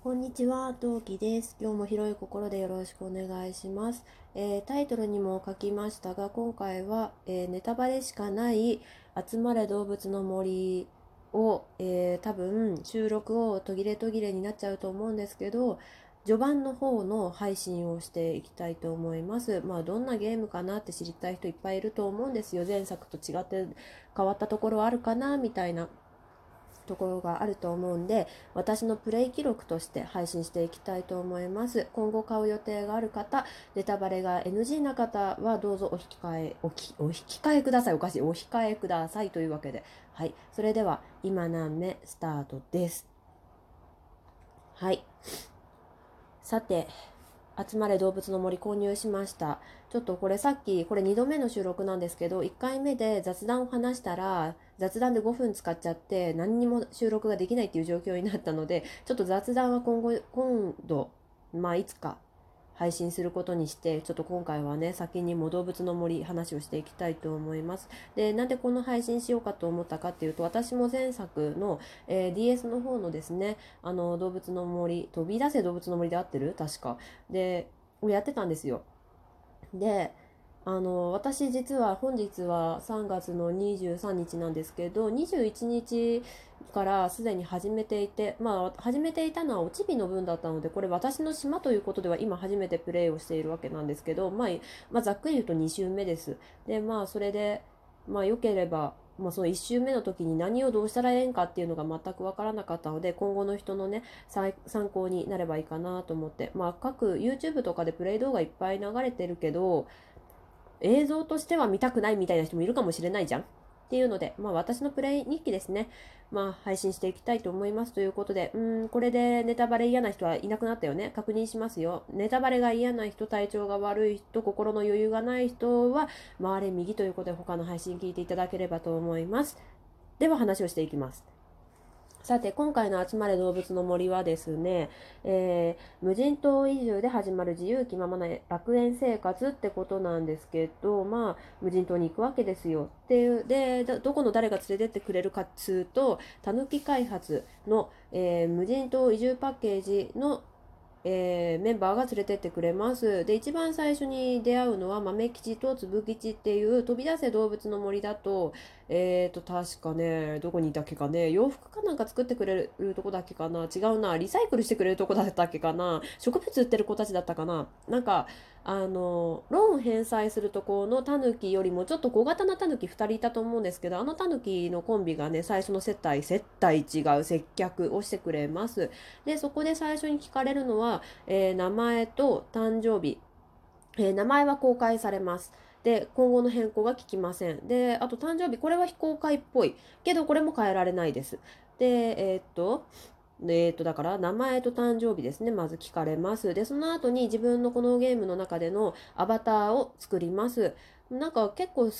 こんにちは、トウキです。今日も広い心でよろしくお願いします。えー、タイトルにも書きましたが、今回は、えー、ネタバレしかない集まれ動物の森を、えー、多分収録を途切れ途切れになっちゃうと思うんですけど、序盤の方の配信をしていきたいと思います。まあどんなゲームかなって知りたい人いっぱいいると思うんですよ。前作と違って変わったところあるかなみたいな。ところがあると思うんで私のプレイ記録として配信していきたいと思います。今後買う予定がある方ネタバレが NG な方はどうぞお引き換えおきお引き換えください。おかしい。お控えください。というわけで。はい。それでは今何目スタートです。はい。さて集まれ動物の森購入しました。ちょっとこれさっき、これ2度目の収録なんですけど、1回目で雑談を話したら、雑談で5分使っちゃって何にも収録ができないっていう状況になったので、ちょっと雑談は今後、今度、まあいつか配信することにして、ちょっと今回はね、先にも動物の森話をしていきたいと思います。で、なんでこの配信しようかと思ったかっていうと、私も前作の、えー、DS の方のですね、あの、動物の森、飛び出せ動物の森で合ってる？確か。で、をやってたんですよ。で、あの私実は本日は3月の23日なんですけど21日からすでに始めていてまあ始めていたのはおちびの分だったのでこれ私の島ということでは今初めてプレイをしているわけなんですけど、まあ、まあ、ざっくり言うと2週目です。でまあそれでまあ良ければまあ、その1周目の時に何をどうしたらええんかっていうのが全く分からなかったので今後の人のね参考になればいいかなと思って、まあ、各 YouTube とかでプレイ動画いっぱい流れてるけど映像としては見たくないみたいな人もいるかもしれないじゃん。っていうので、まあ私のプレイ日記ですね。まあ配信していきたいと思いますということで、うん、これでネタバレ嫌な人はいなくなったよね。確認しますよ。ネタバレが嫌な人、体調が悪い人、心の余裕がない人は、回れ右ということで他の配信聞いていただければと思います。では話をしていきます。さて、今回の集まれ動物の森はですね、えー、無人島移住で始まる自由気ままな楽園生活ってことなんですけど、まあ、無人島に行くわけですよ。っていう、で、どこの誰が連れてってくれるかっつうと、たぬき開発の、えー、無人島移住パッケージのえー、メンバーが連れてってくれます。で、一番最初に出会うのは豆吉と粒吉っていう飛び出せ動物の森だと、えーと、確かね、どこにいたっけかね、洋服かなんか作ってくれるとこだっけかな違うな、リサイクルしてくれるとこだったっけかな植物売ってる子たちだったかななんか、あの、ローン返済するところのタヌキよりもちょっと小型なタヌキ2人いたと思うんですけど、あのタヌキのコンビがね、最初の接待、接待違う接客をしてくれます。で、そこで最初に聞かれるのは、えー、名前と誕生日、えー、名前は公開されます。で、今後の変更が聞きません。で、あと誕生日、これは非公開っぽい。けど、これも変えられないです。で、えー、っと、えっ、と、だから、名前と誕生日ですね。まず聞かれます。で、その後に自分のこのゲームの中でのアバターを作ります。なんか結構、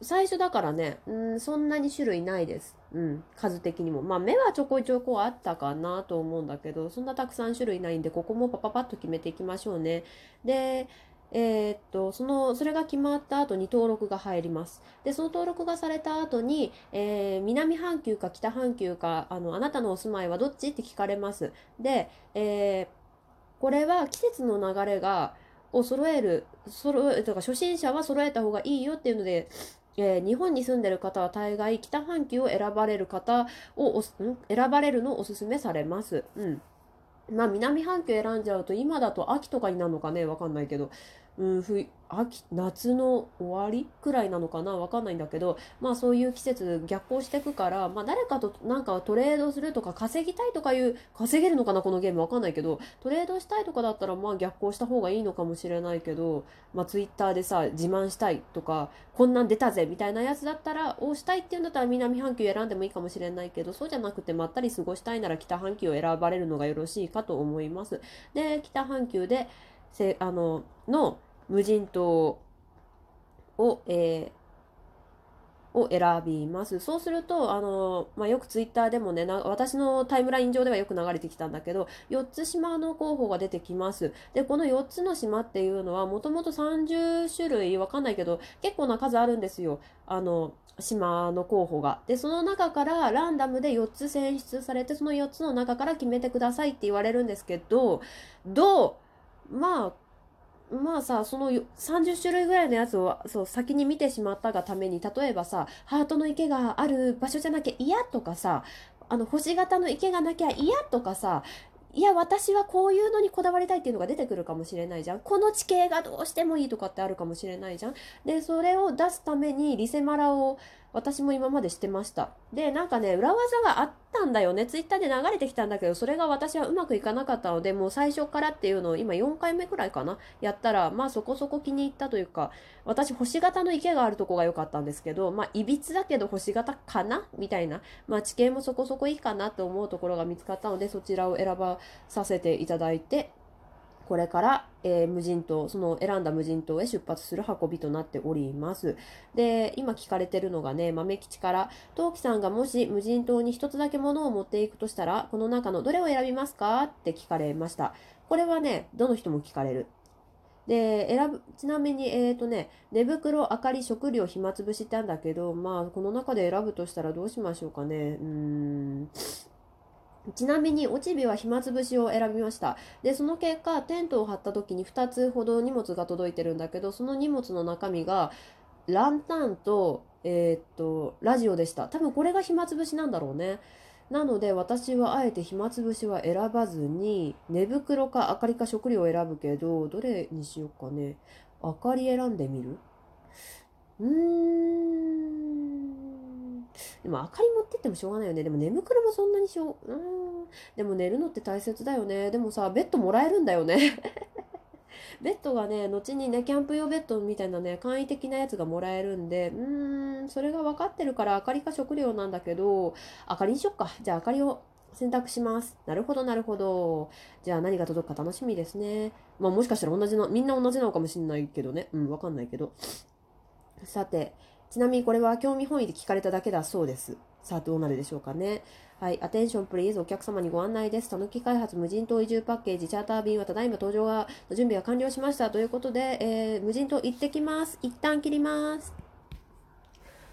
最初だからね、うん、そんなに種類ないです。うん、数的にも。まあ、目はちょこちょこあったかなと思うんだけど、そんなたくさん種類ないんで、ここもパパパッと決めていきましょうね。で、えー、っと、その、それが決まった後に登録が入ります。で、その登録がされた後に、えー、南半球か北半球か、あの、あなたのお住まいはどっち？って聞かれます。で、えー、これは季節の流れが、を揃える、揃え、とか初心者は揃えた方がいいよっていうので、えー、日本に住んでる方は大概北半球を選ばれる方を選ばれるのをおすすめされます。うん。まあ南半球選んじゃうと今だと秋とかになるのかねわかんないけど。うん、冬秋夏の終わりくらいなのかな？わかんないんだけどまあそういう季節逆行してくから、まあ、誰かとなんかトレードするとか稼ぎたいとかいう稼げるのかなこのゲームわかんないけどトレードしたいとかだったらまあ逆行した方がいいのかもしれないけど、まあ、ツイッターでさ自慢したいとかこんなん出たぜみたいなやつだったらをしたいっていうんだったら南半球選んでもいいかもしれないけどそうじゃなくてまったり過ごしたいなら北半球を選ばれるのがよろしいかと思います。で北半球でせあのの無人島を、えー、を選びます。そうすると、あの、まあ、よくツイッターでもね、私のタイムライン上ではよく流れてきたんだけど、4つ島の候補が出てきます。で、この4つの島っていうのは、もともと30種類、わかんないけど、結構な数あるんですよ。あの、島の候補が。で、その中からランダムで4つ選出されて、その4つの中から決めてくださいって言われるんですけど、どうまあ、まあさ、その30種類ぐらいのやつをそう先に見てしまったがために、例えばさ、ハートの池がある場所じゃなきゃ嫌とかさ、あの星型の池がなきゃ嫌とかさ、いや、私はこういうのにこだわりたいっていうのが出てくるかもしれないじゃん。この地形がどうしてもいいとかってあるかもしれないじゃん。で、それを出すためにリセマラを私も今までしてました。で、なんかね、裏技があったんだよね。ツイッターで流れてきたんだけど、それが私はうまくいかなかったので、もう最初からっていうのを今4回目くらいかな、やったら、まあそこそこ気に入ったというか、私星型の池があるとこが良かったんですけど、まあいびつだけど星型かな？みたいな、まあ地形もそこそこいいかなと思うところが見つかったので、そちらを選ばさせていただいて、これから、えー、無人島、その選んだ無人島へ出発する運びとなっております。で、今聞かれてるのがね、豆吉から、陶器さんがもし無人島に一つだけ物を持っていくとしたら、この中のどれを選びますか？って聞かれました。これはね、どの人も聞かれる。で、選ぶ、ちなみに、えっ、ー、とね、寝袋、明かり、食料、暇つぶしってあるんだけど、まあ、この中で選ぶとしたらどうしましょうかね。うーん。ちなみに、落ち日は暇つぶしを選びました。で、その結果、テントを張った時に2つほど荷物が届いてるんだけど、その荷物の中身が、ランタンと、えー、っと、ラジオでした。多分これが暇つぶしなんだろうね。なので私はあえて暇つぶしは選ばずに寝袋か明かりか食料を選ぶけどどれにしようかね明かり選んでみる？うーんでも明かり持ってってもしょうがないよね。でも寝袋もそんなにしょう、うん。でも寝るのって大切だよね。でもさ、ベッドもらえるんだよね。ベッドがね、後にね、キャンプ用ベッドみたいなね、簡易的なやつがもらえるんで、うーん、それが分かってるから明かりか食料なんだけど、明かりにしよっか。じゃあ明かりを選択します。なるほど、なるほど。じゃあ何が届くか楽しみですね。まあもしかしたら同じの、みんな同じなのかもしんないけどね。うん、わかんないけど。さて、ちなみにこれは興味本位で聞かれただけだそうです。さあ、どうなるでしょうかね。はい。アテンションプリーズお客様にご案内です。たぬき開発無人島移住パッケージチャーター便はただいま登場が、準備が完了しました。ということで、えー、無人島行ってきます。一旦切ります。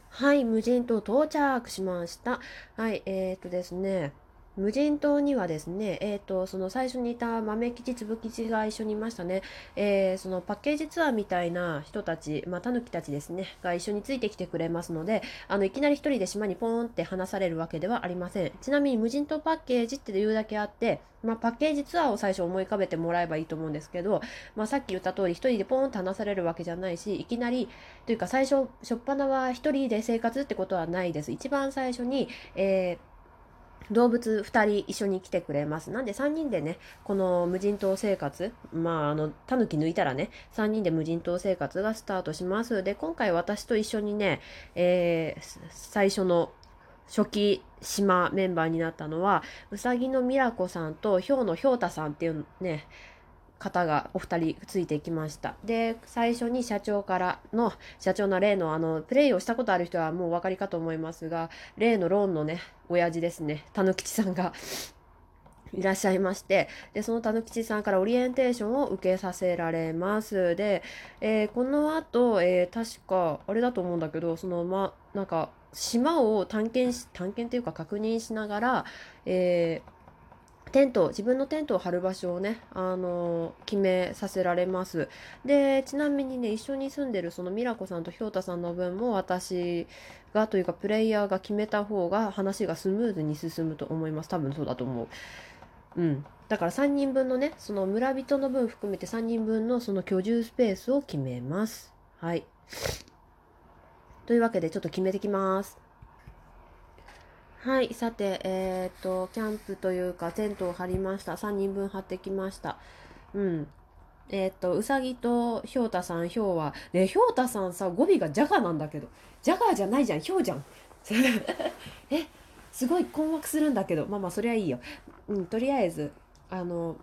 はい。無人島到着しました。はい。えー、っとですね。無人島にはですね、えっ、ー、と、その最初にいた豆吉、粒吉が一緒にいましたね。えー、そのパッケージツアーみたいな人たち、まあ、タヌキたちですね、が一緒についてきてくれますので、あの、いきなり一人で島にポーンって離されるわけではありません。ちなみに無人島パッケージっていうだけあって、まあ、パッケージツアーを最初思い浮かべてもらえばいいと思うんですけど、まあ、さっき言った通り、一人でポーンと離されるわけじゃないし、いきなり、というか最初、しょっぱなは一人で生活ってことはないです。一番最初に、えー動物2人一緒に来てくれます。なんで3人でね、この無人島生活、まあ、あの、タヌキ抜いたらね、3人で無人島生活がスタートします。で、今回私と一緒にね、えー、最初の初期島メンバーになったのは、うさぎのミラコさんとヒョウのヒョウタさんっていうね、方がお二人ついてきました。で、最初に社長からの、社長の例のあの、プレイをしたことある人はもうお分かりかと思いますが、例のローンのね、親父ですね、たぬきちさんが いらっしゃいまして、で、そのたぬきちさんからオリエンテーションを受けさせられます。で、えー、この後、えー、確か、あれだと思うんだけど、その、ま、なんか、島を探検し、探検というか確認しながら、えー、テント、自分のテントを張る場所をね、あの決めさせられます。で、ちなみにね、一緒に住んでるそのミラコさんとひょうたさんの分も私がというかプレイヤーが決めた方が話がスムーズに進むと思います。多分そうだと思う。うん。だから3人分のね、その村人の分含めて3人分のその居住スペースを決めます。はい。というわけでちょっと決めてきます。はい、さて、えっ、と、キャンプというか、テントを張りました。3人分張ってきました。うん。えっ、と、うさぎとひょうたさん、ひょうは、ね、ひょうたさんさ、語尾がジャガーなんだけど、ジャガーじゃないじゃん、ひょうじゃん。え、すごい困惑するんだけど、まあまあ、そりゃいいよ。うん、とりあえず、あの、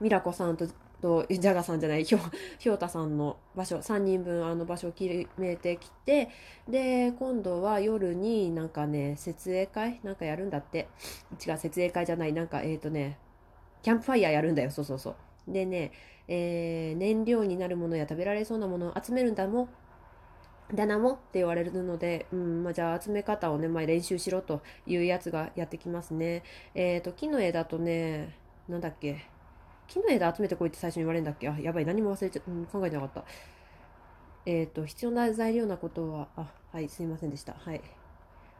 ミラコさんととジャガさんじゃないひょ ひょうたさんの場所3人分あの場所を決めてきてで今度は夜になんかね設営会？なんかやるんだって。違う設営会じゃない。なんかえっ、ー、とねキャンプファイヤーやるんだよ。そうそうそう。でね、えー、燃料になるものや食べられそうなものを集めるんだもだなもって言われるので、うんまあ、じゃあ集め方をね、まあ、練習しろというやつがやってきますね。えっ、ー、と木の枝とねなんだっけ？木の枝集めてこいって最初に言われるんだっけ？あ、やばい、何も忘れちゃ、うん、考えてなかった。えっ、ー、と、必要な材料なことは、あ、はい、すいませんでした。はい。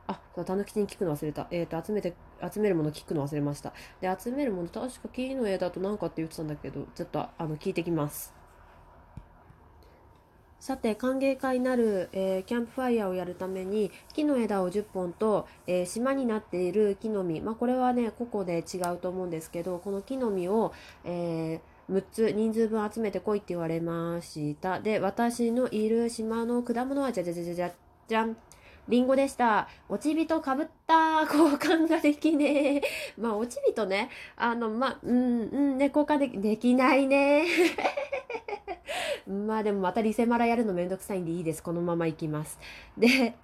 あ、そう、たぬきちに聞くの忘れた。えっ、ー、と、集めて、集めるもの聞くの忘れました。で、集めるもの、確か木の枝と何かって言ってたんだけど、ちょっと、あの、聞いてきます。さて歓迎会なる、えー、キャンプファイヤーをやるために木の枝を10本と、えー、島になっている木の実、まあ、これはね個々で違うと思うんですけどこの木の実を、えー、6つ人数分集めてこいって言われました。で私のいる島の果物はじゃじゃじゃじゃじゃじゃんリンゴでした。落ち人かぶった交換ができねえ。まあ、落ち人ね。あの、まあ、うん、うん、ね、交換でできないね。まあでもまたリセマラやるのめんどくさいんでいいです。このまま行きます。で、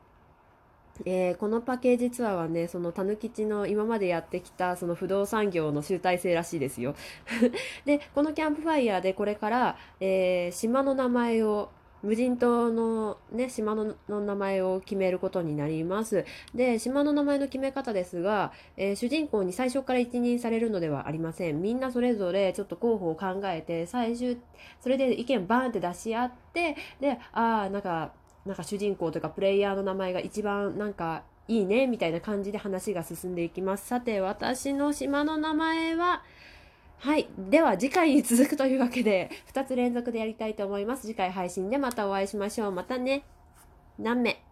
えー、このパッケージツアーはね、そのたぬきちの今までやってきたその不動産業の集大成らしいですよ。で、このキャンプファイヤーでこれから、えー、島の名前を無人島のね、島の名前を決めることになります。で、島の名前の決め方ですが、えー、主人公に最初から一任されるのではありません。みんなそれぞれちょっと候補を考えて、最終、それで意見バーンって出し合って、で、ああ、なんか、なんか主人公とかプレイヤーの名前が一番なんかいいね、みたいな感じで話が進んでいきます。さて、私の島の名前は、はい。では次回に続くというわけで、2つ連続でやりたいと思います。次回配信でまたお会いしましょう。またね。何名？